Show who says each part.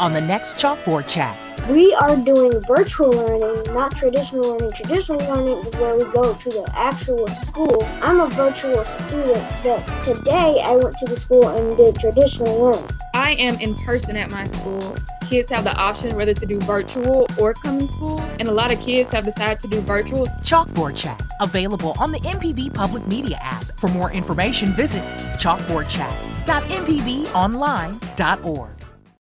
Speaker 1: on the next Chalkboard Chat.
Speaker 2: We are doing virtual learning, not traditional learning. Traditional learning is where we go to the actual school. I'm a virtual student, but today I went to the school and did traditional learning.
Speaker 3: I am in person at my school. Kids have the option whether to do virtual or come to school, and a lot of kids have decided to do virtual.
Speaker 1: Chalkboard Chat, available on the MPB Public Media app. For more information, visit chalkboardchat.mpbonline.org.